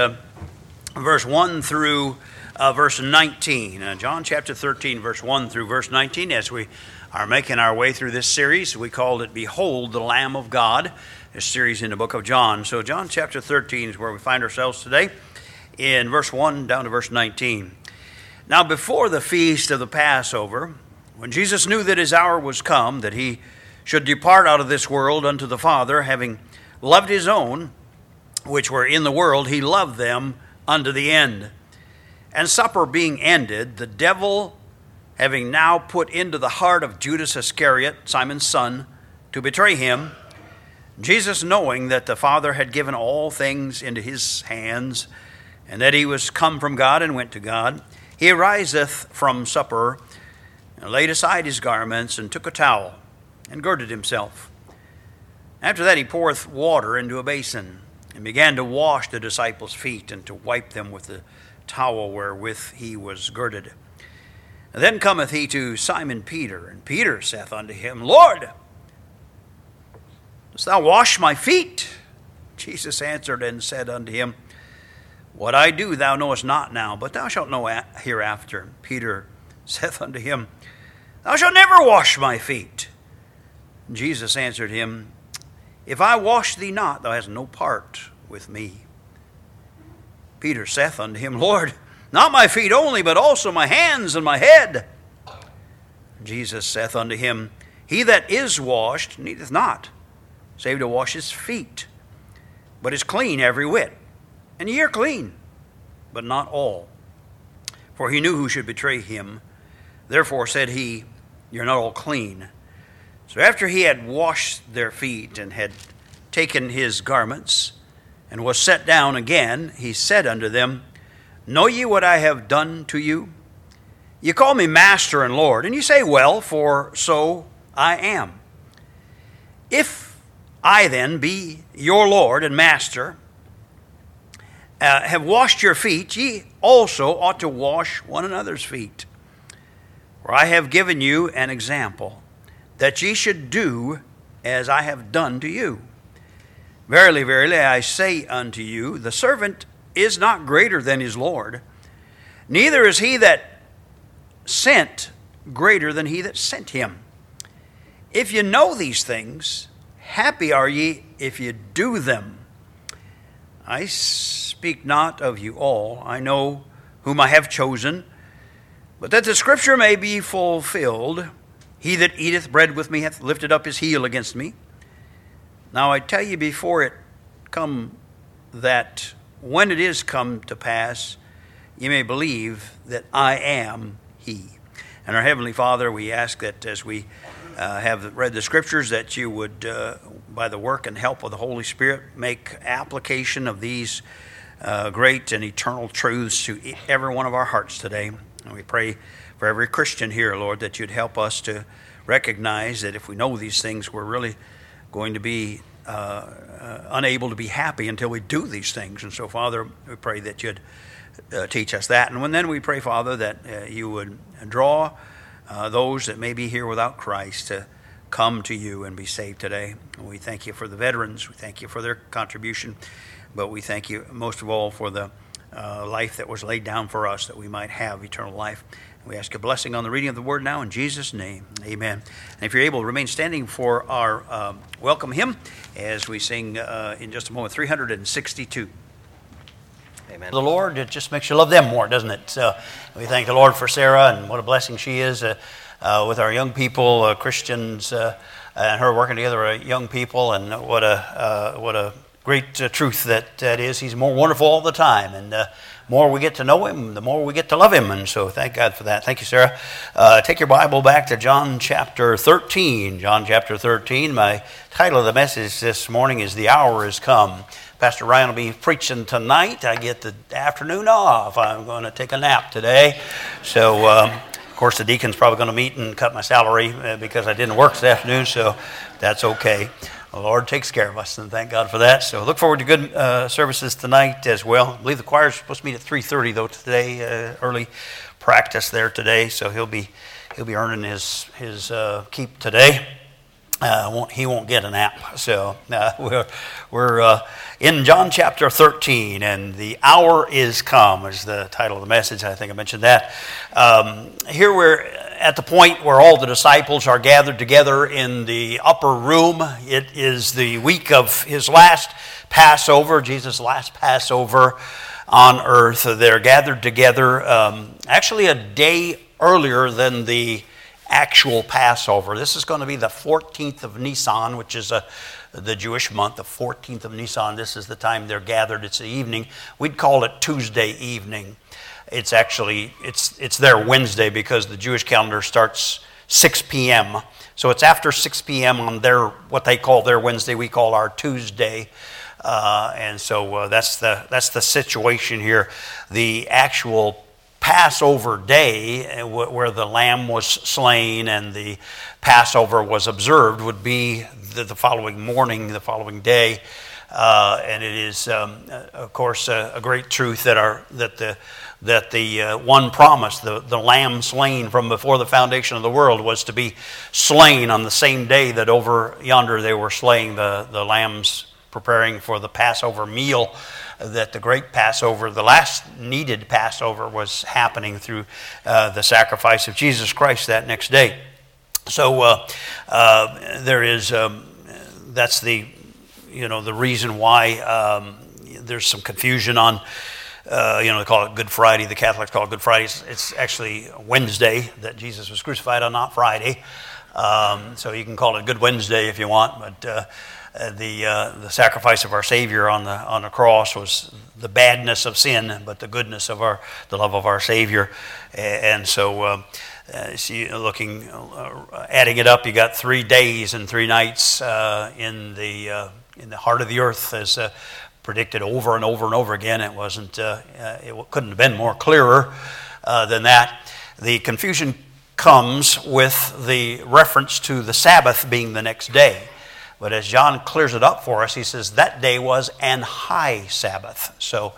Uh, verse 1 through uh, verse 19. Uh, John chapter 13, verse 1 through verse 19. As we are making our way through this series, we called it Behold the Lamb of God, a series in the book of John. So, John chapter 13 is where we find ourselves today, in verse 1 down to verse 19. Now, before the feast of the Passover, when Jesus knew that his hour was come, that he should depart out of this world unto the Father, having loved his own, which were in the world, he loved them unto the end. And supper being ended, the devil, having now put into the heart of Judas Iscariot, Simon's son, to betray him, Jesus, knowing that the Father had given all things into his hands, and that he was come from God and went to God, he ariseth from supper, and laid aside his garments, and took a towel, and girded himself. After that, he poureth water into a basin and began to wash the disciples' feet and to wipe them with the towel wherewith he was girded. And then cometh he to Simon Peter, and Peter saith unto him, Lord, dost thou wash my feet? Jesus answered and said unto him, What I do thou knowest not now, but thou shalt know hereafter. Peter saith unto him, Thou shalt never wash my feet. Jesus answered him, If I wash thee not, thou hast no part with me. Peter saith unto him, Lord, not my feet only, but also my hands and my head. Jesus saith unto him, He that is washed needeth not, save to wash his feet, but is clean every whit. And ye are clean, but not all. For he knew who should betray him. Therefore said he, You're not all clean. So after he had washed their feet and had taken his garments, and was set down again, he said unto them, Know ye what I have done to you? You call me Master and Lord, and you say, Well, for so I am. If I then be your Lord and Master, uh, have washed your feet, ye also ought to wash one another's feet. For I have given you an example, that ye should do as I have done to you. Verily, verily, I say unto you, the servant is not greater than his Lord, neither is he that sent greater than he that sent him. If you know these things, happy are ye if you do them. I speak not of you all, I know whom I have chosen, but that the scripture may be fulfilled He that eateth bread with me hath lifted up his heel against me. Now I tell you before it come that when it is come to pass, you may believe that I am He. And our Heavenly Father, we ask that as we uh, have read the Scriptures, that you would, uh, by the work and help of the Holy Spirit, make application of these uh, great and eternal truths to every one of our hearts today. And we pray for every Christian here, Lord, that you'd help us to recognize that if we know these things, we're really going to be uh, uh, unable to be happy until we do these things. And so, Father, we pray that you'd uh, teach us that. And when, then we pray, Father, that uh, you would draw uh, those that may be here without Christ to come to you and be saved today. And we thank you for the veterans. We thank you for their contribution. But we thank you most of all for the uh, life that was laid down for us that we might have eternal life. We ask a blessing on the reading of the word now in Jesus' name. Amen. And if you're able, remain standing for our um, welcome hymn as we sing uh, in just a moment 362. Amen. The Lord, it just makes you love them more, doesn't it? So we thank the Lord for Sarah and what a blessing she is uh, uh, with our young people, uh, Christians, uh, and her working together, uh, young people, and what a, what a great truth that that is. He's more wonderful all the time. And the more we get to know Him, the more we get to love Him. And so thank God for that. Thank you, Sarah. Uh, take your Bible back to John chapter 13. John chapter 13. My title of the message this morning is The Hour Is Come. Pastor Ryan will be preaching tonight. I get the afternoon off. I'm going to take a nap today. So, um, of course, the deacon's probably going to meet and cut my salary uh, because I didn't work this afternoon, so that's okay the Lord takes care of us, and thank God for that. So look forward to good uh, services tonight as well. I believe the choir is supposed to meet at 3:30 though today, uh, early practice there today. So he'll be he'll be earning his his uh, keep today. Uh, won't, he won't get an app. So uh, we're, we're uh, in John chapter 13, and the hour is come, is the title of the message. I think I mentioned that. Um, here we're at the point where all the disciples are gathered together in the upper room. It is the week of his last Passover, Jesus' last Passover on earth. They're gathered together um, actually a day earlier than the actual Passover. This is going to be the 14th of Nisan, which is a, the Jewish month, the 14th of Nisan. This is the time they're gathered. It's the evening. We'd call it Tuesday evening. It's actually it's it's their Wednesday because the Jewish calendar starts 6 p.m. So it's after 6 p.m. on their what they call their Wednesday. We call our Tuesday. Uh, and so uh, that's the that's the situation here. The actual Passover day, uh, where the lamb was slain and the Passover was observed, would be the, the following morning, the following day. Uh, and it is, um, uh, of course, a, a, great truth that, our, that the, that the uh, one promise, the, the lamb slain from before the foundation of the world, was to be slain on the same day that over yonder they were slaying the, the lambs, preparing for the Passover meal that the great Passover, the last needed Passover, was happening through uh, the sacrifice of Jesus Christ that next day. So uh, uh, there is, um, that's the, you know, the reason why um, there's some confusion on. Uh, you know, they call it Good Friday. The Catholics call it Good Friday. It's, it's actually Wednesday that Jesus was crucified on, not Friday. Um, so you can call it Good Wednesday if you want, but uh, the, uh, the sacrifice of our Savior on the, on the cross was the badness of sin, but the goodness of our, the love of our Savior. And so, uh, uh, see, looking, uh, adding it up, you got three days and three nights uh, in, the, in the heart of the earth as predicted over and over and over again. It wasn't, it couldn't have been more clearer than that. The confusion comes with the reference to the Sabbath being the next day. But as John clears it up for us, he says that day was an high Sabbath. So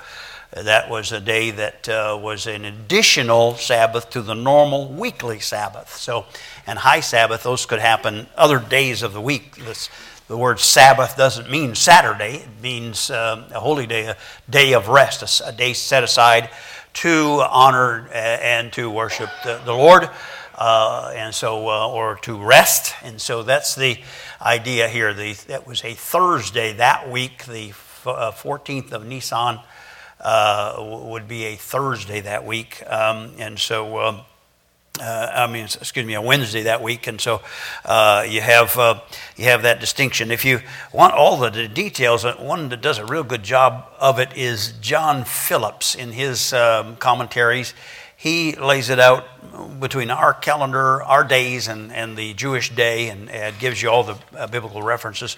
uh, that was a day that uh, was an additional Sabbath to the normal weekly Sabbath. So, and high Sabbath, those could happen other days of the week. This, the word Sabbath doesn't mean Saturday, it means um, a holy day, a day of rest, a, a day set aside to honor uh, and to worship the, the Lord. Uh, and so, uh, or to rest. And so that's the idea here. The, that was a Thursday that week, the 14th uh, of Nisan uh, would be a Thursday that week. Um, and so, um, uh, I mean, excuse me, a Wednesday that week, and so uh, you have you have that distinction. If you want all the details, one that does a real good job of it is John Phillips in his um, commentaries. He lays it out between our calendar, our days, and, and the Jewish day, and it gives you all the uh, biblical references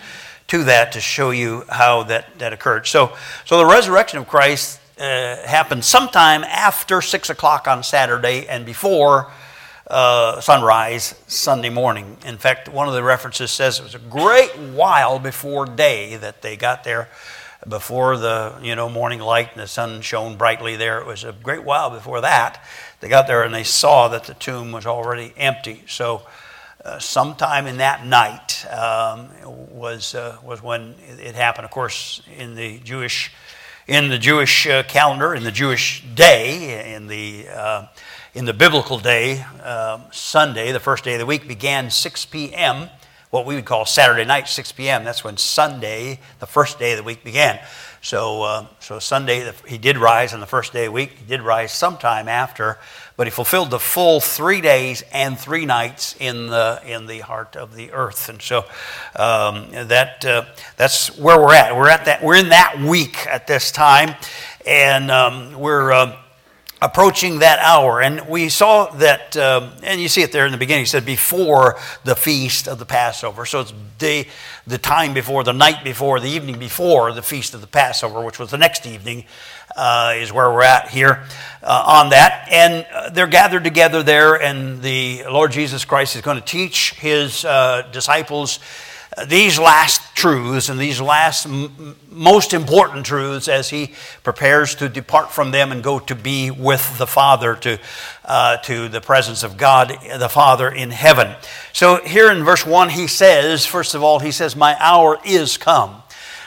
to that to show you how that, that occurred. So, so the resurrection of Christ uh, happened sometime after 6 o'clock on Saturday and before uh, sunrise Sunday morning. In fact, one of the references says it was a great while before day that they got there before the you know morning light and the sun shone brightly there. It was a great while before that. They got there and they saw that the tomb was already empty. So, uh, sometime in that night um, was uh, was when it happened. Of course, in the Jewish in the Jewish uh, calendar, in the Jewish day, in the uh, in the biblical day, um, Sunday, the first day of the week, began 6 p.m what we would call Saturday night, 6 p.m. That's when Sunday, the first day of the week, began. So, uh, so Sunday, he did rise on the first day of the week. He did rise sometime after, but he fulfilled the full three days and three nights in the in the heart of the earth. And so um, that uh, that's where we're at. We're at that. We're in that week at this time, and um, we're. Uh, approaching that hour. And we saw that, um, and you see it there in the beginning, he said before the feast of the Passover. So it's the, the time before, the night before, the evening before the feast of the Passover, which was the next evening, uh, is where we're at here uh, on that. And uh, they're gathered together there, and the Lord Jesus Christ is going to teach his uh, disciples these last truths and these last m- most important truths as he prepares to depart from them and go to be with the Father, to, uh, to the presence of God the Father in heaven. So here in verse 1, he says, first of all, he says, My hour is come.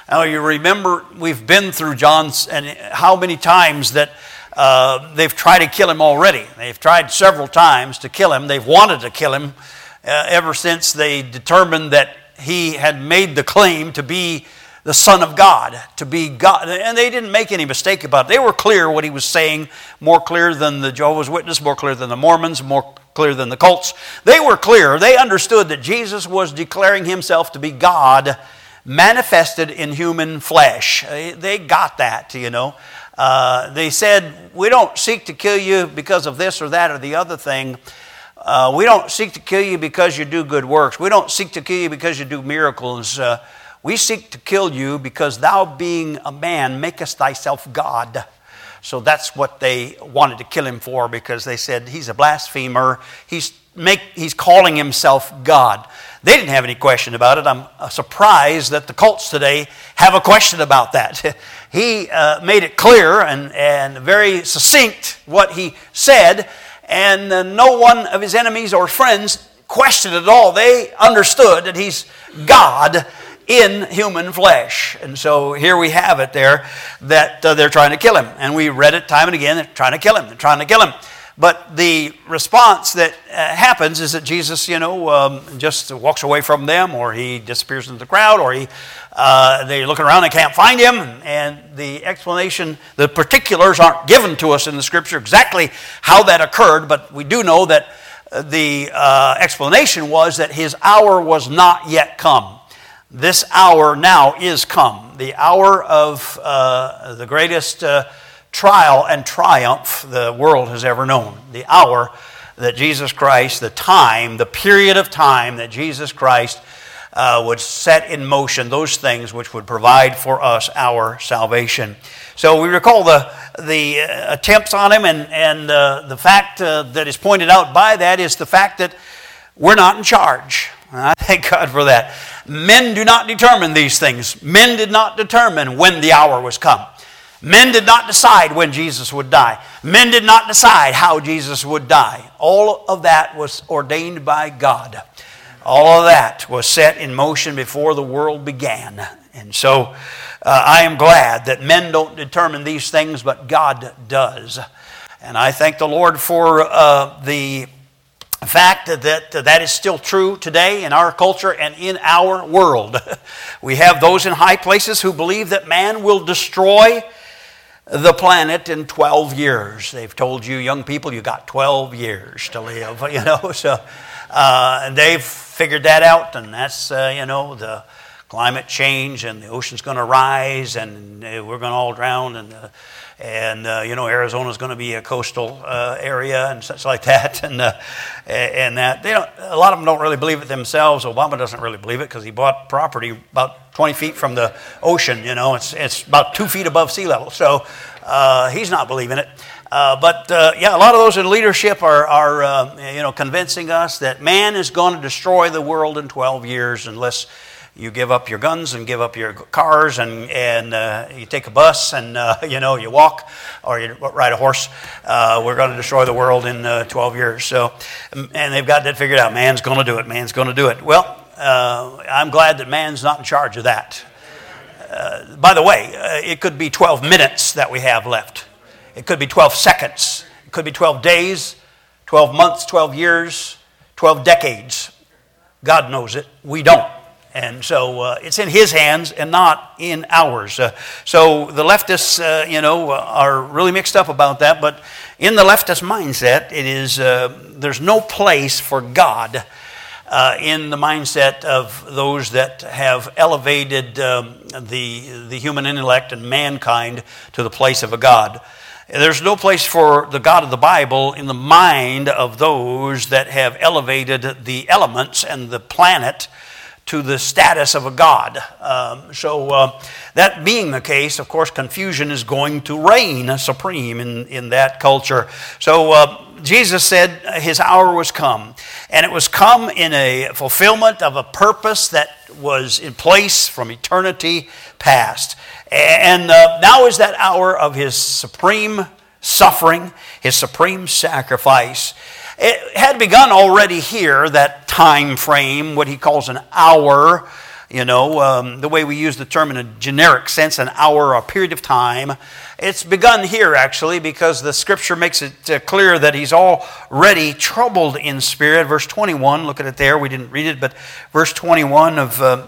Now you remember we've been through John's and how many times that uh, they've tried to kill him already. They've tried several times to kill him. They've wanted to kill him uh, ever since they determined that he had made the claim to be the Son of God, to be God. And they didn't make any mistake about it. They were clear what he was saying, more clear than the Jehovah's Witness, more clear than the Mormons, more clear than the cults. They were clear. They understood that Jesus was declaring himself to be God manifested in human flesh. They got that, you know. Uh, they said, We don't seek to kill you because of this or that or the other thing. Uh, we don't seek to kill you because you do good works. We don't seek to kill you because you do miracles. Uh, we seek to kill you because thou, being a man, makest thyself God. So that's what they wanted to kill him for because they said he's a blasphemer. He's, make, he's calling himself God. They didn't have any question about it. I'm uh, surprised that the cults today have a question about that. he uh, made it clear and, and very succinct what he said and uh, no one of his enemies or friends questioned at all. They understood that he's God in human flesh. And so here we have it there that uh, they're trying to kill him. And we read it time and again, they're trying to kill him, they're trying to kill him. But the response that uh, happens is that Jesus, you know, um, just walks away from them, or he disappears into the crowd, or he, uh, they're looking around and can't find him. And the explanation, the particulars aren't given to us in the scripture exactly how that occurred, but we do know that uh, the uh, explanation was that his hour was not yet come. This hour now is come. The hour of uh, the greatest uh, trial and triumph the world has ever known. The hour that Jesus Christ, the time, the period of time that Jesus Christ uh, would set in motion those things which would provide for us our salvation. So we recall the, the uh, attempts on him, and, and uh, the fact uh, that is pointed out by that is the fact that we're not in charge. I thank God for that. Men do not determine these things. Men did not determine when the hour was come. Men did not decide when Jesus would die. Men did not decide how Jesus would die. All of that was ordained by God. All of that was set in motion before the world began. And so uh, I am glad that men don't determine these things, but God does. And I thank the Lord for uh, the fact that, that that is still true today in our culture and in our world. we have those in high places who believe that man will destroy the planet in 12 years. They've told you, young people, you got 12 years to live, you know. So uh, they've figured that out, and that's, uh, you know, the climate change, and the ocean's going to rise, and uh, we're going to all drown, and uh, and uh, you know Arizona's going to be a coastal uh, area and such like that, and uh, and that they don't. A lot of them don't really believe it themselves. Obama doesn't really believe it because he bought property about 20 feet from the ocean. You know, it's it's about two feet above sea level, so uh, he's not believing it. Uh, but uh, yeah, a lot of those in leadership are, are you know convincing us that man is going to destroy the world in 12 years unless you give up your guns and give up your cars and, and uh, you take a bus and uh, you know you walk or you ride a horse. Uh, we're going to destroy the world in uh, 12 years. So and they've got that figured out. Man's going to do it. Man's going to do it. Well uh, i'm glad that man's not in charge of that. Uh, by the way it could be 12 minutes that we have left. It could be 12 seconds. It could be 12 days 12 months 12 years 12 decades. God knows it. We don't and so uh, it's in his hands and not in ours. Uh, so the leftists, uh, you know, are really mixed up about that. But in the leftist mindset, it is uh, there's no place for God uh, in the mindset of those that have elevated um, the the human intellect and mankind to the place of a God. There's no place for the God of the Bible in the mind of those that have elevated the elements and the planet to the status of a god. Um, so, uh, that being the case, of course, confusion is going to reign supreme in, in that culture. So, uh, Jesus said his hour was come, and it was come in a fulfillment of a purpose that was in place from eternity past. And uh, now is that hour of his supreme suffering, his supreme sacrifice. It had begun already here, that time frame, what he calls an hour you know, um, the way we use the term in a generic sense, an hour, a period of time. It's begun here, actually, because the scripture makes it uh, clear that he's already troubled in spirit. Verse 21, look at it there. We didn't read it, but verse 21 of uh,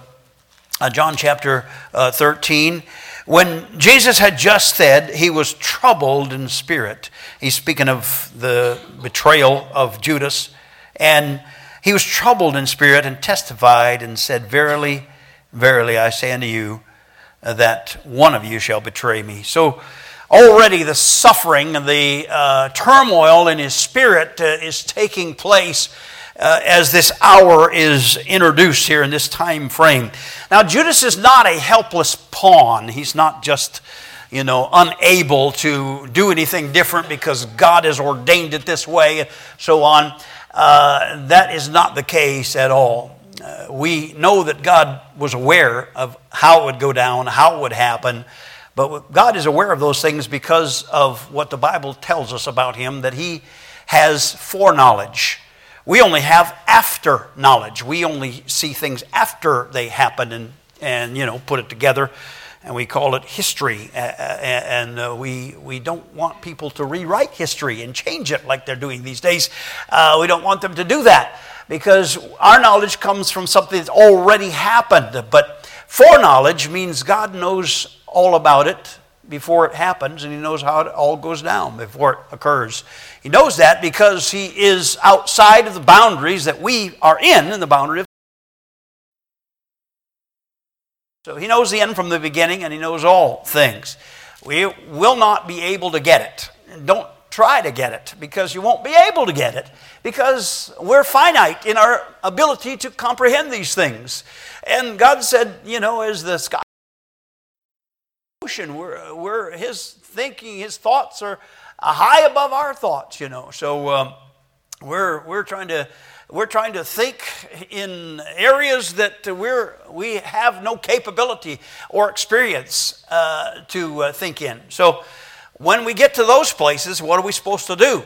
uh, John chapter uh, 13. When Jesus had just said he was troubled in spirit, he's speaking of the betrayal of Judas, and he was troubled in spirit and testified and said, Verily, verily, I say unto you, that one of you shall betray me. So already the suffering and the uh, turmoil in his spirit uh, is taking place. Uh, as this hour is introduced here in this time frame. Now, Judas is not a helpless pawn. He's not just, you know, unable to do anything different because God has ordained it this way, and so on. Uh, that is not the case at all. Uh, we know that God was aware of how it would go down, how it would happen, but God is aware of those things because of what the Bible tells us about Him, that He has foreknowledge. We only have after knowledge. We only see things after they happen and, and you know, put it together and we call it history. And uh, we, we don't want people to rewrite history and change it like they're doing these days. Uh, we don't want them to do that because our knowledge comes from something that's already happened. But foreknowledge means God knows all about it before it happens and he knows how it all goes down before it occurs. He knows that because he is outside of the boundaries that we are in, in the boundary of So he knows the end from the beginning and he knows all things. We will not be able to get it. Don't try to get it because you won't be able to get it because we're finite in our ability to comprehend these things. And God said, you know, as the sky ocean, we're, we're his thinking, his thoughts are high above our thoughts, you know. So um, we're, we're trying to we're trying to think in areas that we're, we have no capability or experience uh, to uh, think in. So when we get to those places, what are we supposed to do?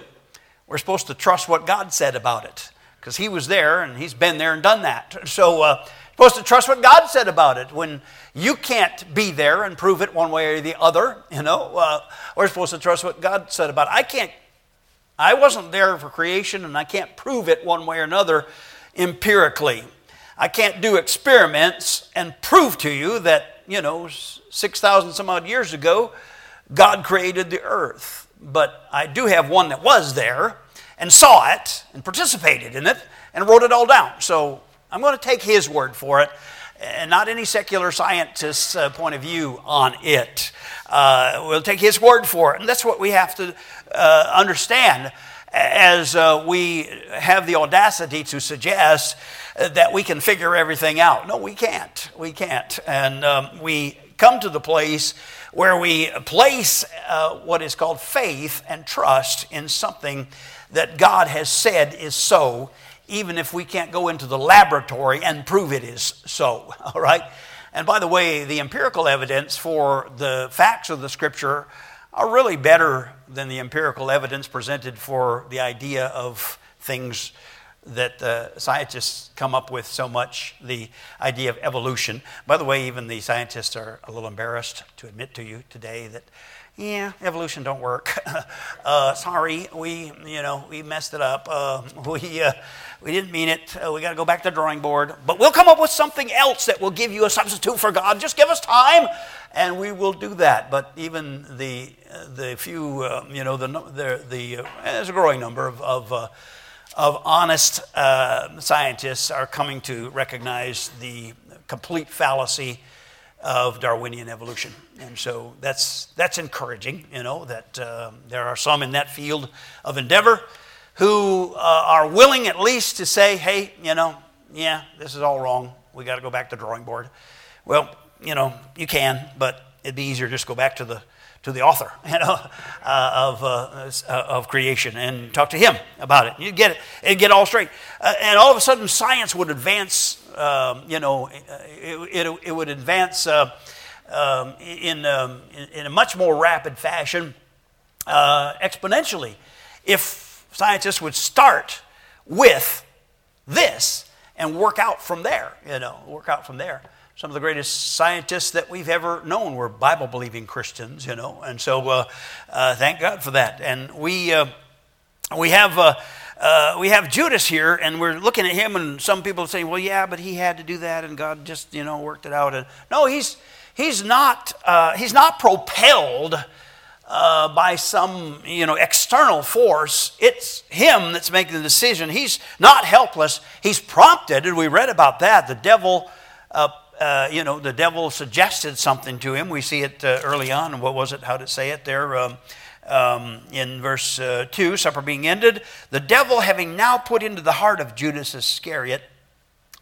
We're supposed to trust what God said about it because He was there and He's been there and done that. So, uh, supposed to trust what God said about it. When you can't be there and prove it one way or the other, you know, uh, we're supposed to trust what God said about it. I can't I wasn't there for creation and I can't prove it one way or another empirically. I can't do experiments and prove to you that, you know, 6,000 some odd years ago, God created the earth. But I do have one that was there and saw it and participated in it and wrote it all down. So I'm going to take his word for it and not any secular scientist's uh, point of view on it. Uh, we'll take his word for it. And that's what we have to uh, understand as uh, we have the audacity to suggest that we can figure everything out. No, we can't. We can't. And um, we come to the place where we place uh, what is called faith and trust in something that God has said is so, even if we can't go into the laboratory and prove it is so. All right? And by the way, the empirical evidence for the facts of the scripture are really better than the empirical evidence presented for the idea of things that the scientists come up with so much the idea of evolution. By the way, even the scientists are a little embarrassed to admit to you today that yeah, evolution don't work. uh, sorry, we you know we messed it up. Uh, we uh, we didn't mean it. Uh, we got to go back to the drawing board. But we'll come up with something else that will give you a substitute for God. Just give us time, and we will do that. But even the the few uh, you know the the, the uh, there's a growing number of of, of honest scientists are coming to recognize the complete fallacy of Darwinian evolution. And so that's, that's encouraging, you know, that uh, there are some in that field of endeavor who uh, are willing at least to say, hey, you know, yeah, this is all wrong. We got to go back to the drawing board. Well, you know, you can, but it'd be easier to just go back to the to the author you know, uh, of, uh, uh, of creation and talk to him about it. You'd get it, it'd get all straight. Uh, and all of a sudden, science would advance, um, you know, it, it, it would advance uh, um, in, um, in, a much more rapid fashion, uh, exponentially, if scientists would start with this and work out from there, you know, work out from there some of the greatest scientists that we've ever known were Bible believing Christians, you know, and so uh, uh, thank God for that. And we, uh, we, have, uh, uh, we have Judas here, and we're looking at him, and some people say, well, yeah, but he had to do that, and God just, you know, worked it out. And no, he's, he's, not, uh, he's not propelled. by some you know external force it's him that's making the decision he's not helpless he's prompted and we read about that the devil uh, uh, you know, the devil suggested something to him. We see it uh, early on. What was it? How it say it there? Um, um, in verse uh, 2, supper being ended, the devil having now put into the heart of Judas Iscariot,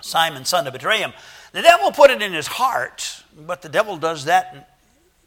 Simon's son, to betray him. The devil put it in his heart, but the devil does that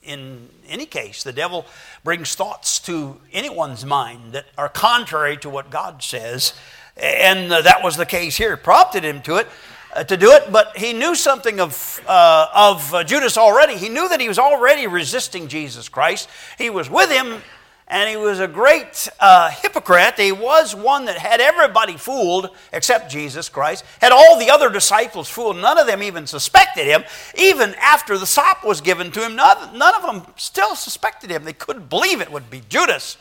in, any case. The devil brings thoughts to anyone's mind that are contrary to what God says. And uh, that was the case here. Prompted him to it. Uh, to do it, but he knew something of, uh, of uh, Judas already. He knew that he was already resisting Jesus Christ. He was with him, and he was a great uh, hypocrite. He was one that had everybody fooled except Jesus Christ, had all the other disciples fooled. None of them even suspected him. Even after the sop was given to him, none, none of them still suspected him. They couldn't believe it would be Judas.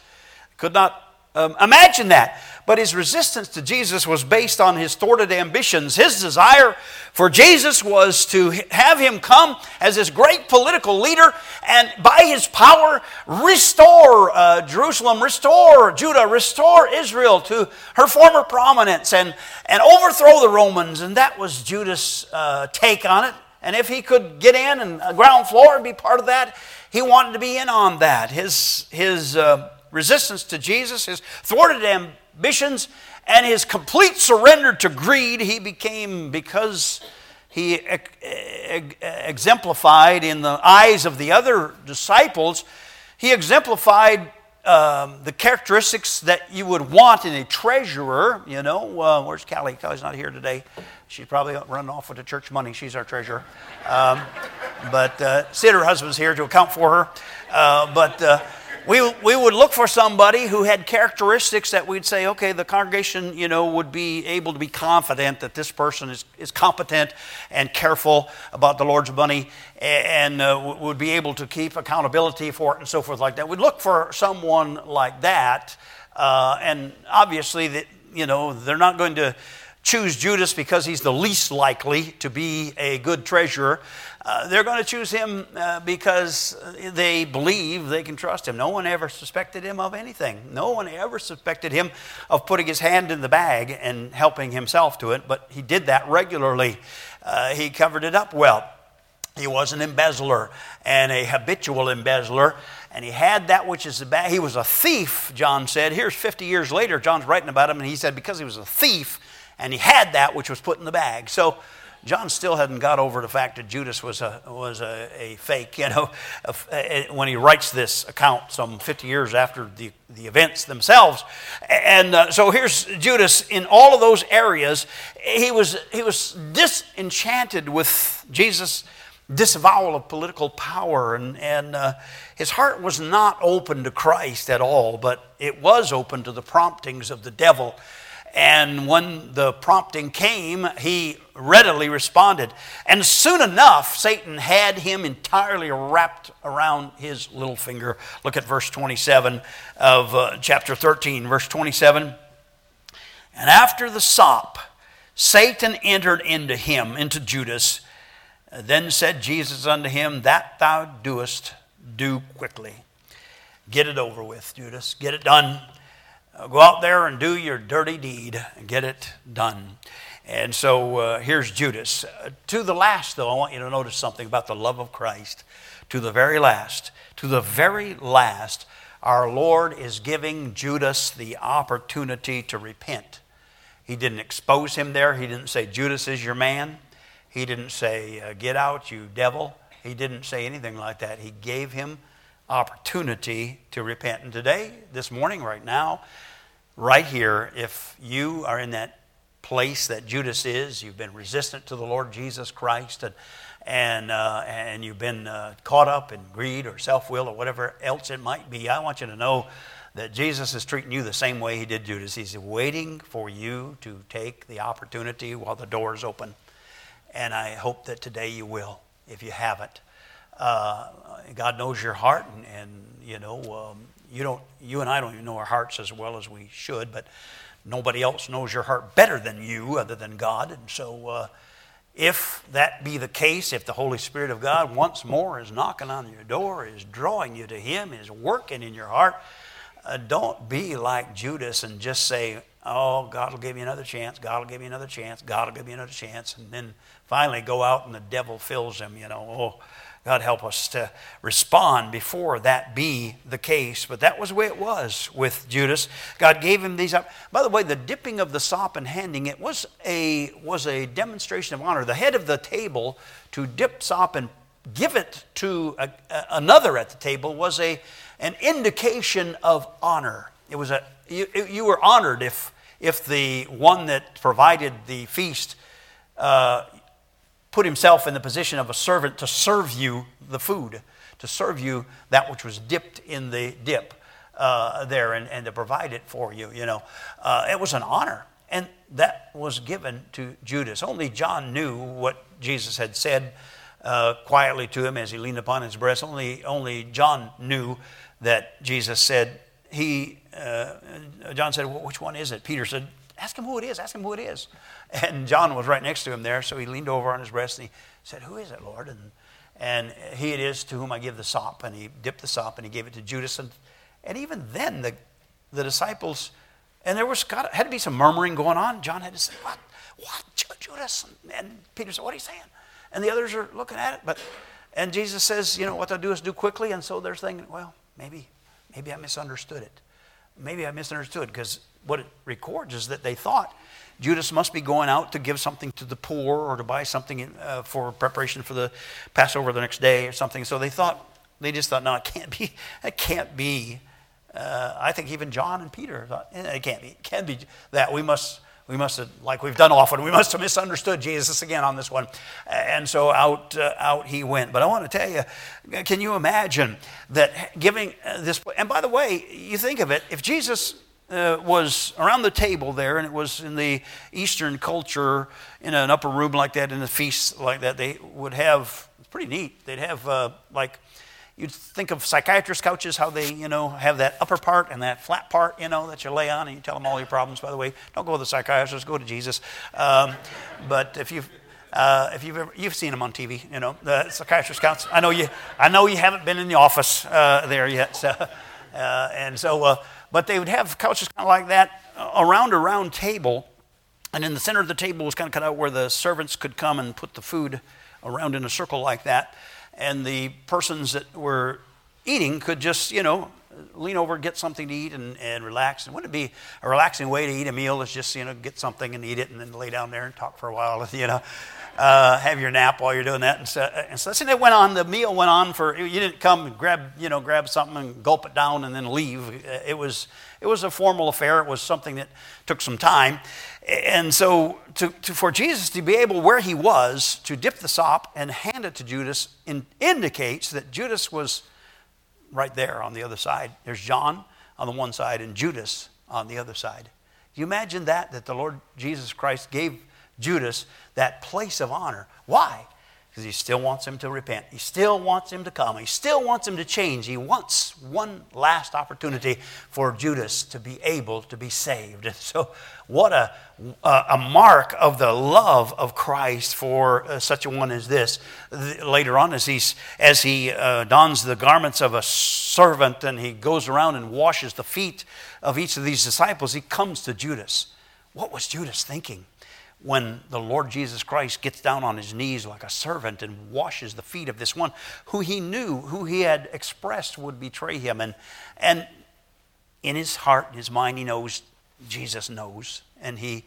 Could not um, imagine that. But his resistance to Jesus was based on his thwarted ambitions. His desire for Jesus was to have him come as this great political leader and by his power restore uh, Jerusalem, restore Judah, restore Israel to her former prominence and, and overthrow the Romans. And that was Judas' uh, take on it. And if he could get in and ground floor and be part of that, he wanted to be in on that. His, his uh, resistance to Jesus, his thwarted ambitions, and his complete surrender to greed, he became, because he exemplified in the eyes of the other disciples, he exemplified um, the characteristics that you would want in a treasurer. You know, uh, where's Callie? Callie's not here today. She's probably running off with the church money. She's our treasurer. Um, but uh, Sid, her husband's here to account for her. Uh, but uh, we, we would look for somebody who had characteristics that we'd say, okay, the congregation, you know, would be able to be confident that this person is, is competent and careful about the Lord's money and uh, would be able to keep accountability for it and so forth like that. We'd look for someone like that. Uh, and obviously, that, you know, they're not going to choose Judas because he's the least likely to be a good treasurer. Uh, they're going to choose him uh, because they believe they can trust him. No one ever suspected him of anything. No one ever suspected him of putting his hand in the bag and helping himself to it, but he did that regularly. Uh, he covered it up well. He was an embezzler and a habitual embezzler, and he had that which is the bag. He was a thief, John said. Here's 50 years later, John's writing about him, and he said because he was a thief and he had that which was put in the bag. So John still hadn't got over the fact that Judas was a, was a, a fake, you know, when he writes this account some 50 years after the, the events themselves. And uh, so here's Judas in all of those areas. He was, he was disenchanted with Jesus' disavowal of political power, and, and uh, his heart was not open to Christ at all, but it was open to the promptings of the devil. And when the prompting came, he readily responded. And soon enough, Satan had him entirely wrapped around his little finger. Look at verse 27 of uh, chapter 13, verse 27. And after the sop, Satan entered into him, into Judas. Then said Jesus unto him, That thou doest, do quickly. Get it over with, Judas. Get it done. Uh, go out there and do your dirty deed and get it done. And so uh, here's Judas. Uh, to the last, though, I want you to notice something about the love of Christ. To the very last, to the very last, our Lord is giving Judas the opportunity to repent. He didn't expose him there. He didn't say, Judas is your man. He didn't say, uh, Get out, you devil. He didn't say anything like that. He gave him opportunity to repent. And today, this morning, right now, right here, if you are in that place that Judas is, you've been resistant to the Lord Jesus Christ, and and, uh, and you've been uh, caught up in greed or self will or whatever else it might be, I want you to know that Jesus is treating you the same way he did Judas. He's waiting for you to take the opportunity while the door is open. And I hope that today you will, if you haven't. Uh, God knows your heart, and, and you know, um, you, don't, you and I don't even know our hearts as well as we should, but nobody else knows your heart better than you, other than God. And so, uh, if that be the case, if the Holy Spirit of God once more is knocking on your door, is drawing you to Him, is working in your heart, uh, don't be like Judas and just say, Oh, God will give me another chance, God will give me another chance, God will give me another chance, and then finally go out and the devil fills him, you know. Oh, God help us to respond before that be the case. But that was the way it was with Judas. God gave him these. Up. By the way, the dipping of the sop and handing it was a, was a demonstration of honor. The head of the table to dip sop and give it to a, a, another at the table was a, an indication of honor. It was a, you, you were honored if, if the one that provided the feast uh, put himself in the position of a servant to serve you the food, to serve you that which was dipped in the dip uh, there and, and to provide it for you, you know. Uh, it was an honor. And that was given to Judas. Only John knew what Jesus had said uh, quietly to him as he leaned upon his breast. Only, only John knew that Jesus said, he, uh, John said, well, which one is it? Peter said, ask him who it is, ask him who it is. And John was right next to him there, so he leaned over on his breast and he said, Who is it, Lord? And, and he it is to whom I give the sop. And he dipped the sop and he gave it to Judas. And, and even then, the, the disciples, and there was got, had to be some murmuring going on. John had to say, What? What? Judas? And Peter said, What are you saying? And the others are looking at it. But, and Jesus says, You know, what they'll do is do quickly. And so they're thinking, Well, maybe, maybe I misunderstood it. Maybe I misunderstood because what it records is that they thought Judas must be going out to give something to the poor or to buy something uh, for preparation for the Passover the next day or something. So they thought, they just thought, no, it can't be. It can't be. Uh, I think even John and Peter thought, eh, it can't be. It can't be that. We must, we must have, like we've done often, we must have misunderstood Jesus again on this one. And so out, uh, out he went. But I want to tell you, can you imagine that giving uh, this? And by the way, you think of it, if Jesus uh, was around the table there, and it was in the Eastern culture, in an upper room like that, in a feast like that, they would have, it's pretty neat, they'd have uh, like, you'd think of psychiatrist couches, how they, you know, have that upper part and that flat part, you know, that you lay on and you tell them all your problems. By the way, don't go to the psychiatrist, go to Jesus. Um, but if you've, uh, if you've ever, you've seen them on TV, you know, the psychiatrist counts. I know you, I know you haven't been in the office uh, there yet. So, uh, and so, uh, but they would have couches kind of like that around a round table. And in the center of the table was kind of cut out where the servants could come and put the food around in a circle like that. And the persons that were eating could just, you know, lean over, get something to eat, and, and relax. And wouldn't it be a relaxing way to eat a meal is just, you know, get something and eat it and then lay down there and talk for a while, you know uh, have your nap while you're doing that. And so, and so, and it went on. The meal went on for. You didn't come and grab, you know, grab something and gulp it down and then leave. It was, it was a formal affair. It was something that took some time. And so, to, to, for Jesus to be able, where he was, to dip the sop and hand it to Judas in, indicates that Judas was right there on the other side. There's John on the one side and Judas on the other side. You imagine that? That the Lord Jesus Christ gave Judas that place of honor. Why? Because he still wants him to repent. He still wants him to come. He still wants him to change. He wants one last opportunity for Judas to be able to be saved. And so, what a, a mark of the love of Christ for uh, such a one as this. Later on, as, he's, as he uh, dons the garments of a servant and he goes around and washes the feet of each of these disciples, he comes to Judas. What was Judas thinking? When the Lord Jesus Christ gets down on his knees like a servant and washes the feet of this one who he knew, who he had expressed would betray him. And, and in his heart, in his mind, he knows Jesus knows. And he,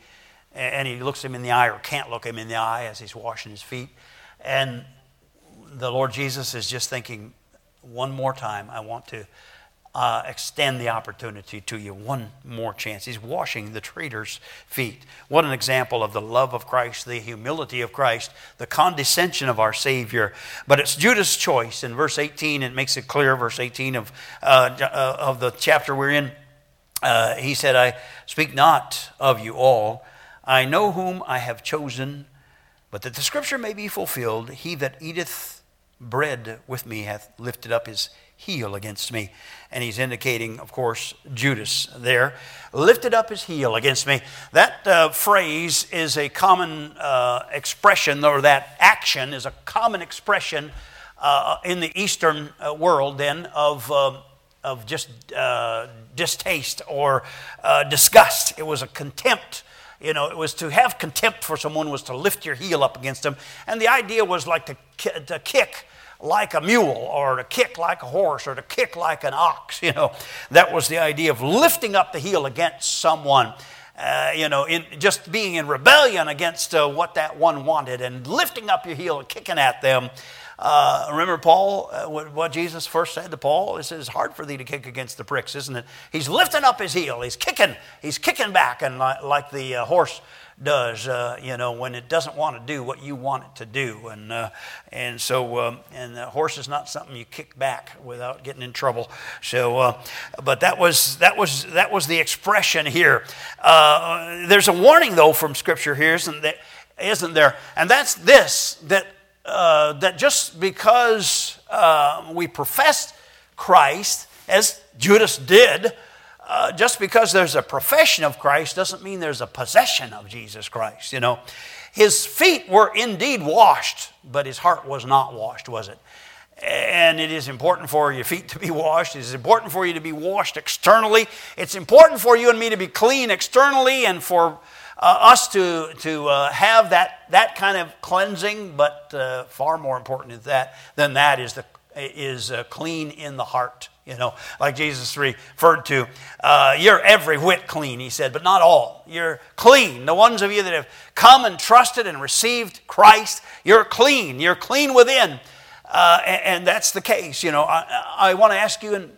and he looks him in the eye or can't look him in the eye as he's washing his feet. And the Lord Jesus is just thinking, one more time, I want to uh, extend the opportunity to you one more chance. He's washing the traitor's feet. What an example of the love of Christ, the humility of Christ, the condescension of our Savior. But it's Judas' choice. In verse 18, it makes it clear, verse 18 of, uh, uh, of the chapter we're in. Uh, he said, I speak not of you all. I know whom I have chosen, but that the scripture may be fulfilled, he that eateth bread with me hath lifted up his heel against me. And he's indicating, of course, Judas there. Lifted up his heel against me. That uh, phrase is a common uh, expression, or that action is a common expression uh, in the Eastern uh, world, then, of, um, of just uh, distaste or uh, disgust. It was a contempt you know, it was to have contempt for someone was to lift your heel up against them. And the idea was like to, to kick like a mule or to kick like a horse or to kick like an ox. You know, that was the idea of lifting up the heel against someone. Uh, you know, in just being in rebellion against uh, what that one wanted and lifting up your heel and kicking at them. Uh, remember Paul, uh, what, Jesus first said to Paul? He It's hard for thee to kick against the pricks, isn't it? He's lifting up his heel. He's kicking. He's kicking back, and like, like the uh, horse does, uh, you know, when it doesn't want to do what you want it to do. And, uh, and so, um, and the horse is not something you kick back without getting in trouble. So, uh, but that was, that, was, that was the expression here. Uh, there's a warning, though, from Scripture here, isn't there? Isn't there? And that's this that, uh, that just because uh, we profess Christ, as Judas did, uh, just because there's a profession of Christ doesn't mean there's a possession of Jesus Christ, you know. His feet were indeed washed, but his heart was not washed, was it? And it is important for your feet to be washed. It is important for you to be washed externally. It's important for you and me to be clean externally and for uh, us to, to uh, have that, that kind of cleansing, but uh, far more important than that, than that is, the, is uh, clean in the heart you know, like Jesus referred to. Uh, you're every whit clean, he said, but not all. You're clean. The ones of you that have come and trusted and received Christ, you're clean. You're clean within. Uh, and, and, that's the case. You know, I, I want to ask you, and,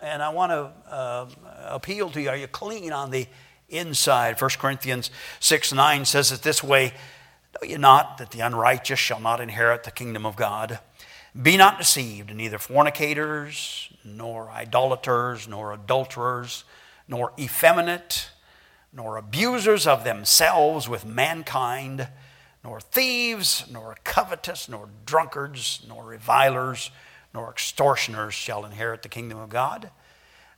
and I want to uh, appeal to you, are you clean on the inside? 1 Corinthians 6 9 says it this way Know you not that the unrighteous shall not inherit the kingdom of God? Be not deceived, neither fornicators, nor idolaters, nor adulterers, nor effeminate, nor abusers of themselves with mankind, nor thieves, nor covetous, nor drunkards, nor revilers, nor extortioners shall inherit the kingdom of God.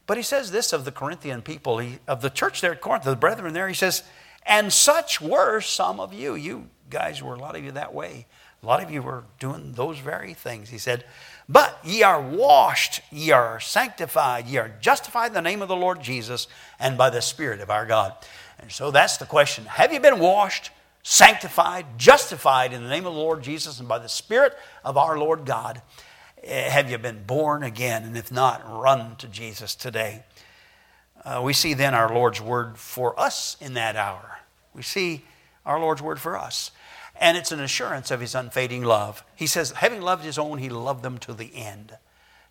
But he says this of the Corinthian people, he, of the church there at Corinth, the brethren there, he says, and such were some of you. You guys were a lot of you that way. A lot of you were doing those very things. He said, But ye are washed, ye are sanctified, ye are justified in the name of the Lord Jesus and by the Spirit of our God. And so that's the question. Have you been washed, sanctified, justified in the name of the Lord Jesus and by the Spirit of our Lord God? Eh, have you been born again? And if not, run to Jesus today. Uh, we see then our Lord's word for us in that hour. We see our Lord's word for us and it's an assurance of his unfading love. He says, having loved his own, he loved them to the end.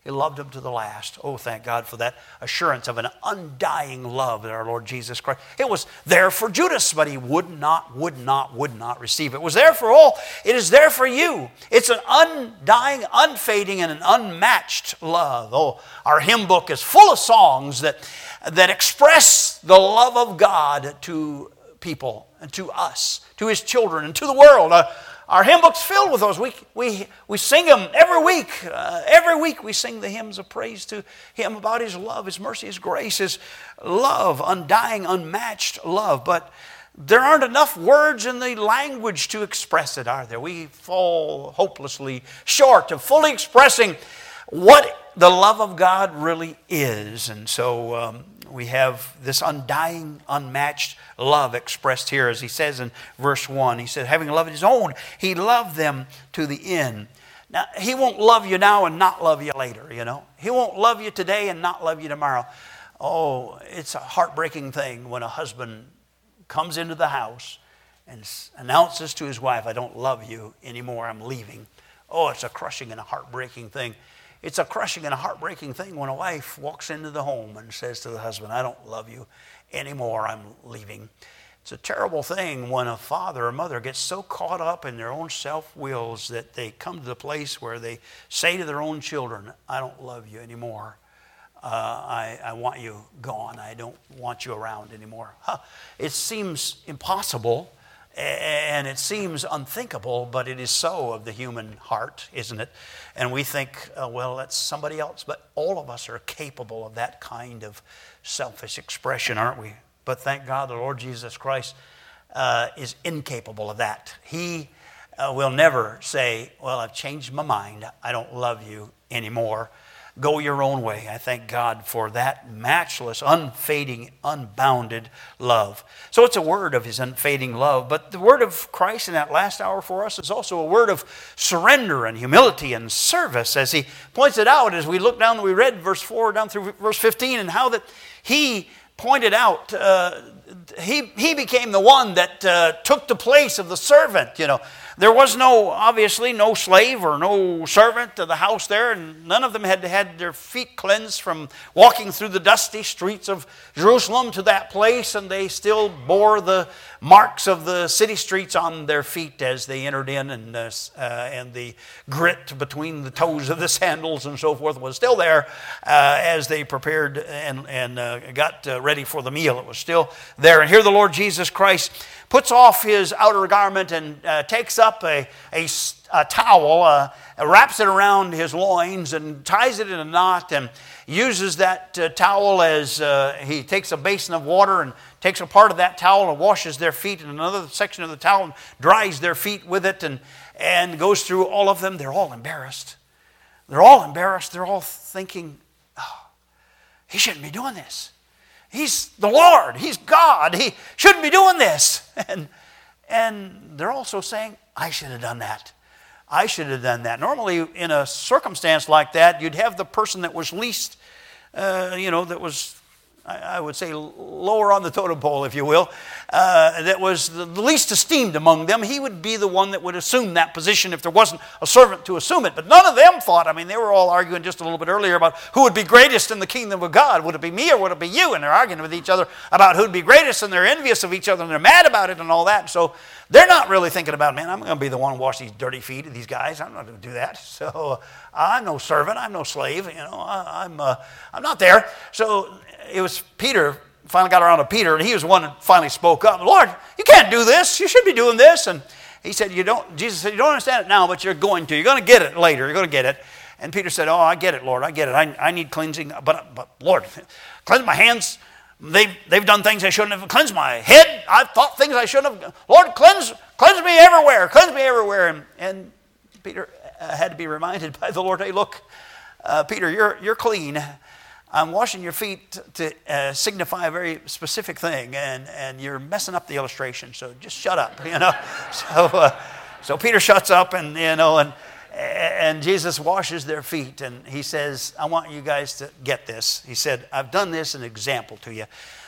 He loved them to the last. Oh, thank God for that assurance of an undying love in our Lord Jesus Christ. It was there for Judas, but he would not, would not, would not receive it. It was there for all. It is there for you. It's an undying, unfading, and an unmatched love. Oh, our hymn book is full of songs that, that express the love of God to people and to us, to his children, and to the world. Uh, our hymn book's filled with those. We, we, we sing them every week. Uh, every week we sing the hymns of praise to him about his love, his mercy, his grace, his love, undying, unmatched love. But there aren't enough words in the language to express it, are there? We fall hopelessly short of fully expressing what the love of God really is. And so um, we have this undying, unmatched love expressed here, as he says in verse 1. He said, Having loved his own, he loved them to the end. Now, he won't love you now and not love you later, you know. He won't love you today and not love you tomorrow. Oh, it's a heartbreaking thing when a husband comes into the house and announces to his wife, I don't love you anymore, I'm leaving. Oh, it's a crushing and a heartbreaking thing. It's a crushing and a heartbreaking thing when a wife walks into the home and says to the husband, I don't love you anymore, I'm leaving. It's a terrible thing when a father or mother gets so caught up in their own self wills that they come to the place where they say to their own children, I don't love you anymore. Uh, I, I, want you gone. I don't want you around anymore. Huh. It seems impossible and it seems unthinkable, but it is so of the human heart, isn't it? And we think, uh, well, that's somebody else. But all of us are capable of that kind of selfish expression, aren't we? But thank God the Lord Jesus Christ uh, is incapable of that. He uh, will never say, Well, I've changed my mind. I don't love you anymore. Go your own way. I thank God for that matchless, unfading, unbounded love. So it's a word of his unfading love, but the word of Christ in that last hour for us is also a word of surrender and humility and service, as he points it out as we look down, we read verse 4 down through verse 15, and how that he pointed out, uh, he, he became the one that uh, took the place of the servant, you know. There was no, obviously, no slave or no servant to the house there, and none of them had had their feet cleansed from walking through the dusty streets of Jerusalem to that place, and they still bore the marks of the city streets on their feet as they entered in, and, uh, uh, and the grit between the toes of the sandals and so forth was still there uh, as they prepared and, and uh, got uh, ready for the meal. It was still there. And here the Lord Jesus Christ puts off his outer garment and uh, takes up a, a, a towel, uh, wraps it around his loins, and ties it in a knot, and uses that uh, towel as uh, he takes a basin of water and takes a part of that towel and washes their feet, and another section of the towel and dries their feet with it, and, and goes through all of them. They're all embarrassed. They're all embarrassed. They're all thinking, oh, he shouldn't be doing this. He's the Lord. He's God. He shouldn't be doing this. And, and they're also saying, I should have done that. I should have done that. Normally, in a circumstance like that, you'd have the person that was least, uh, you know, that was I would say lower on the totem pole, if you will, uh, that was the least esteemed among them, he would be the one that would assume that position if there wasn't a servant to assume it. But none of them thought, I mean, they were all arguing just a little bit earlier about who would be greatest in the kingdom of God. Would it be me or would it be you? And they're arguing with each other about who'd be greatest, and they're envious of each other, and they're mad about it and all that. So they're not really thinking about, man, I'm going to be the one to wash these dirty feet of these guys. I'm not going to do that. So I'm no servant. I'm no slave. You know, I, am I'm, uh, I'm not there. So it was Peter, finally got around to Peter, and he was the one that finally spoke up. Lord, you can't do this. You should be doing this. And he said, You don't, Jesus said, You don't understand it now, but you're going to. You're going to get it later. You're going to get it. And Peter said, Oh, I get it, Lord. I get it. I, I need cleansing. But, but Lord, cleanse my hands. They've, they've done things I shouldn't have. Cleanse my head. I've thought things I shouldn't have. Lord, cleanse, cleanse me everywhere. Cleanse me everywhere. And, and Peter uh, had to be reminded by the Lord, Hey, look, uh, Peter, you're, you're clean. I'm washing your feet to uh, signify a very specific thing, and, and you're messing up the illustration, so just shut up, you know. so, uh, so Peter shuts up, and, you know, and, and Jesus washes their feet, and he says, I want you guys to get this. He said, I've done this an example to you.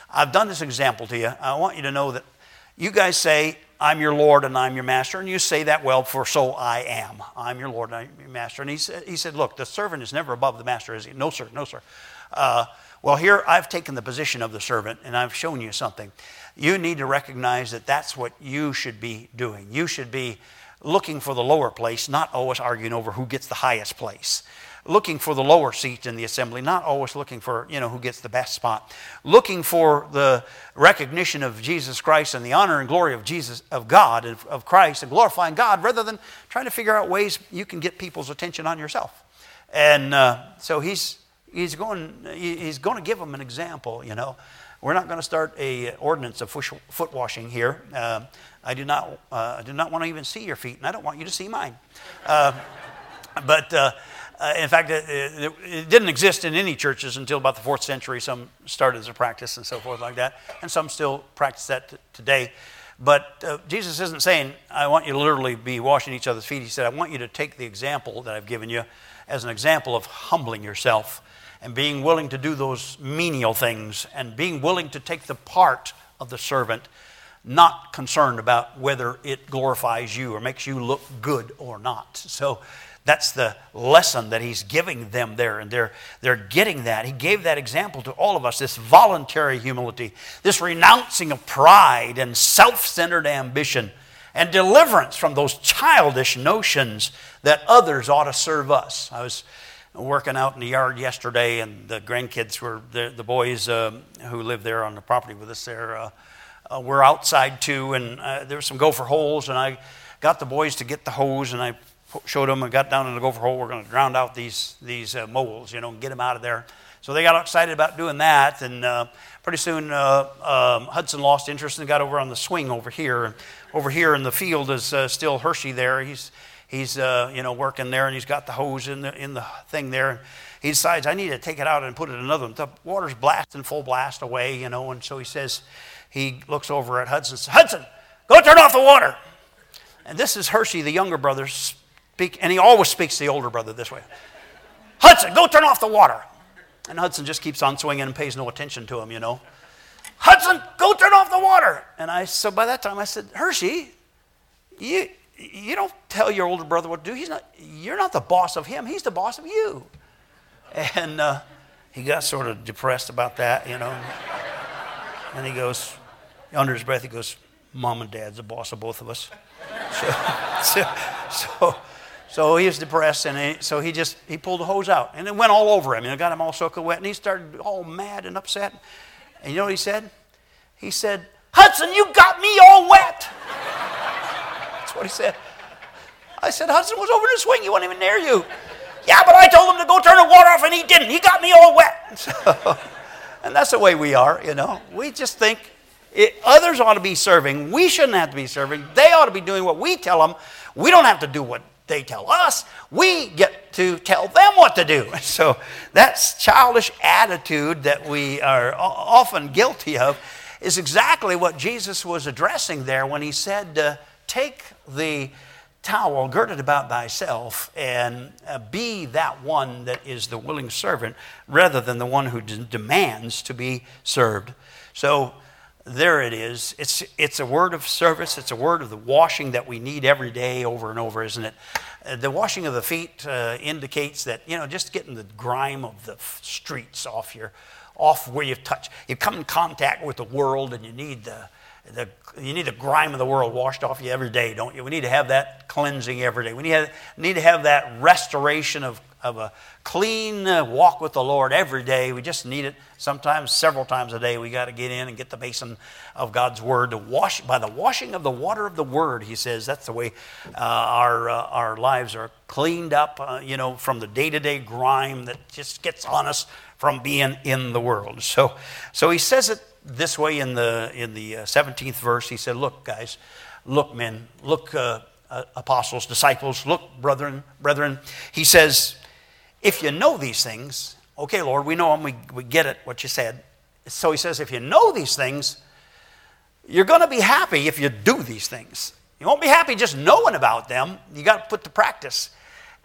I've done this example to you. I want you to know that you guys say, I'm your Lord and I'm your master. And you say that well, for so I am. I'm your Lord and I'm your master. And he said, he said Look, the servant is never above the master, is he? No, sir, no, sir. Uh, well, here I've taken the position of the servant and I've shown you something. You need to recognize that that's what you should be doing. You should be looking for the lower place, not always arguing over who gets the highest place. Looking for the lower seat in the assembly, not always looking for, you know, who gets the best spot. Looking for the recognition of Jesus Christ and the honor and glory of Jesus, of God, of, of Christ, and glorifying God rather than trying to figure out ways you can get people's attention on yourself. And uh, so he's he's going, he's going to give them an example, you know. We're not going to start a ordinance of foot washing here. Uh, I do not, uh, I do not want to even see your feet, and I don't want you to see mine. Uh, but uh, uh, in fact, it, it, didn't exist in any churches until about the fourth century. Some started as a practice and so forth like that, and some still practice that t- today. But uh, Jesus isn't saying, I want you to literally be washing each other's feet. He said, I want you to take the example that I've given you as an example of humbling yourself and being willing to do those menial things and being willing to take the part of the servant, not concerned about whether it glorifies you or makes you look good or not. So that's the lesson that he's giving them there, and they're, they're getting that. He gave that example to all of us this voluntary humility, this renouncing of pride and self centered ambition, and deliverance from those childish notions that others ought to serve us. I was working out in the yard yesterday, and the grandkids were the, the boys um, who live there on the property with us there. Uh, uh, were outside too, and uh, there were some gopher holes, and I got the boys to get the hose, and I showed them and got down in the gopher hole. We're going to drown out these these uh, moles, you know, and get them out of there. So they got excited about doing that, and uh, pretty soon uh, um, Hudson lost interest and got over on the swing over here. Over here in the field is uh, still Hershey there. He's he's uh, you know working there, and he's got the hose in the in the thing there. He decides I need to take it out and put it in another one. The water's blasting full blast away, you know, and so he says he looks over at Hudson. Says, Hudson, go turn off the water. And this is Hershey, the younger brother, speak, and he always speaks to the older brother this way Hudson, go turn off the water. And Hudson just keeps on swinging and pays no attention to him, you know. Hudson, go turn off the water. And I, so by that time I said, Hershey, you, you don't tell your older brother what to do. He's not, you're not the boss of him, he's the boss of you. And uh, he got sort of depressed about that, you know. And he goes, under his breath, he goes, Mom and Dad's the boss of both of us. So, so, so so he was depressed, and he, so he just he pulled the hose out, and it went all over him, and it got him all soaking wet, and he started all mad and upset. And you know what he said? He said, "Hudson, you got me all wet." That's what he said. I said, Hudson was over in the swing. He wasn't even near you. Yeah, but I told him to go turn the water off, and he didn't. He got me all wet. So, and that's the way we are, you know. We just think it, others ought to be serving. We shouldn't have to be serving. They ought to be doing what we tell them. We don't have to do what they tell us, we get to tell them what to do. So that's childish attitude that we are often guilty of is exactly what Jesus was addressing there when he said, uh, Take the towel girded about thyself and uh, be that one that is the willing servant rather than the one who d- demands to be served. So there it is. It's, it's a word of service. It's a word of the washing that we need every day over and over, isn't it? Uh, the washing of the feet uh, indicates that, you know, just getting the grime of the streets off your, off where you've touched. You come in contact with the world and you need the, the, you need the grime of the world washed off you every day, don't you? We need to have that cleansing every day. We need, have, need to have that restoration of, of a clean uh, walk with the Lord every day. We just need it sometimes, several times a day. We got to get in and get the basin of God's Word to wash by the washing of the water of the Word. He says that's the way uh, our uh, our lives are cleaned up. Uh, you know, from the day to day grime that just gets on us from being in the world. So, so he says it this way in the in the 17th uh, verse. He said, "Look, guys, look, men, look." Uh, apostles, disciples, look, brethren, brethren. He says, if you know these things, okay, Lord, we know them, we, we get it, what you said. So he says, if you know these things, you're going to be happy if you do these things. You won't be happy just knowing about them. You got to put to practice.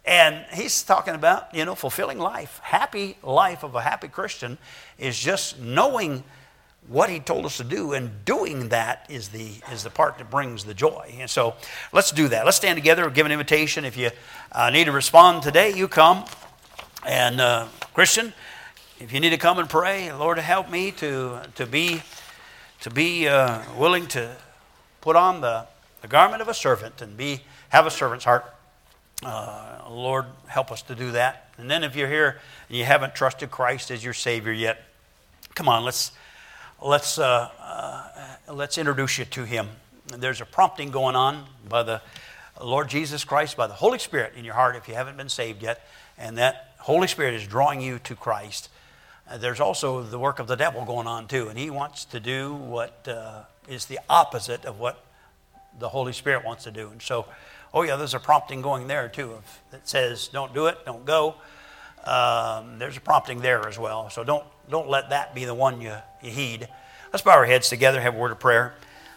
And he's talking about, you know, fulfilling life. Happy life of a happy Christian is just knowing what he told us to do and doing that is the is the part that brings the joy. And so let's do that. Let's stand together. Give an invitation. If you uh, need to respond today you come. And uh, Christian, if you need to come and pray, Lord, help me to, to be, to be uh, willing to put on the, the garment of a servant and be, have a servant's heart. Uh, Lord, help us to do that. And then if you're here and you haven't trusted Christ as your Savior yet, come on, let's, let's, uh, uh, let's introduce you to Him. There's a prompting going on by the Lord Jesus Christ, by the Holy Spirit in your heart if you haven't been saved yet. And that Holy Spirit is drawing you to Christ. Uh, there's also the work of the devil going on too, and he wants to do what uh, is the opposite of what the Holy Spirit wants to do. And so, oh yeah, there's a prompting going there too that says, "Don't do it, don't go." Um, there's a prompting there as well. So don't don't let that be the one you, you heed. Let's bow our heads together, have a word of prayer.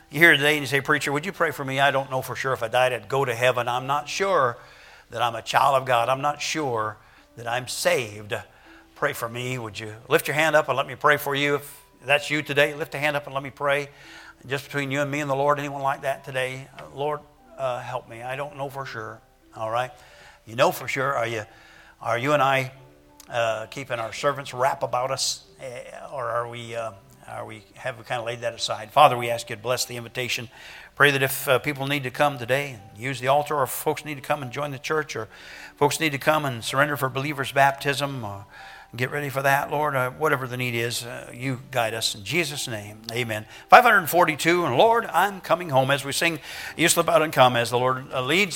You hear today and you say, Preacher, would you pray for me? I don't know for sure if I died, I'd go to heaven. I'm not sure that I'm a child of God. I'm not sure that I'm saved, pray for me. Would you lift your hand up and let me pray for you? If that's you today, lift a hand up and let me pray. Just between you and me and the Lord, anyone like that today? Lord, uh, help me. I don't know for sure. All right? You know for sure. Are you, are you and I uh, keeping our servants wrap about us, uh, or are we, uh, are we have we kind of laid that aside? Father, we ask you to bless the invitation. Pray that if uh, people need to come today and use the altar, or folks need to come and join the church, or folks need to come and surrender for believers' baptism, or get ready for that, Lord. Uh, whatever the need is, uh, you guide us. In Jesus' name, amen. 542, and Lord, I'm coming home. As we sing, you slip out and come as the Lord leads.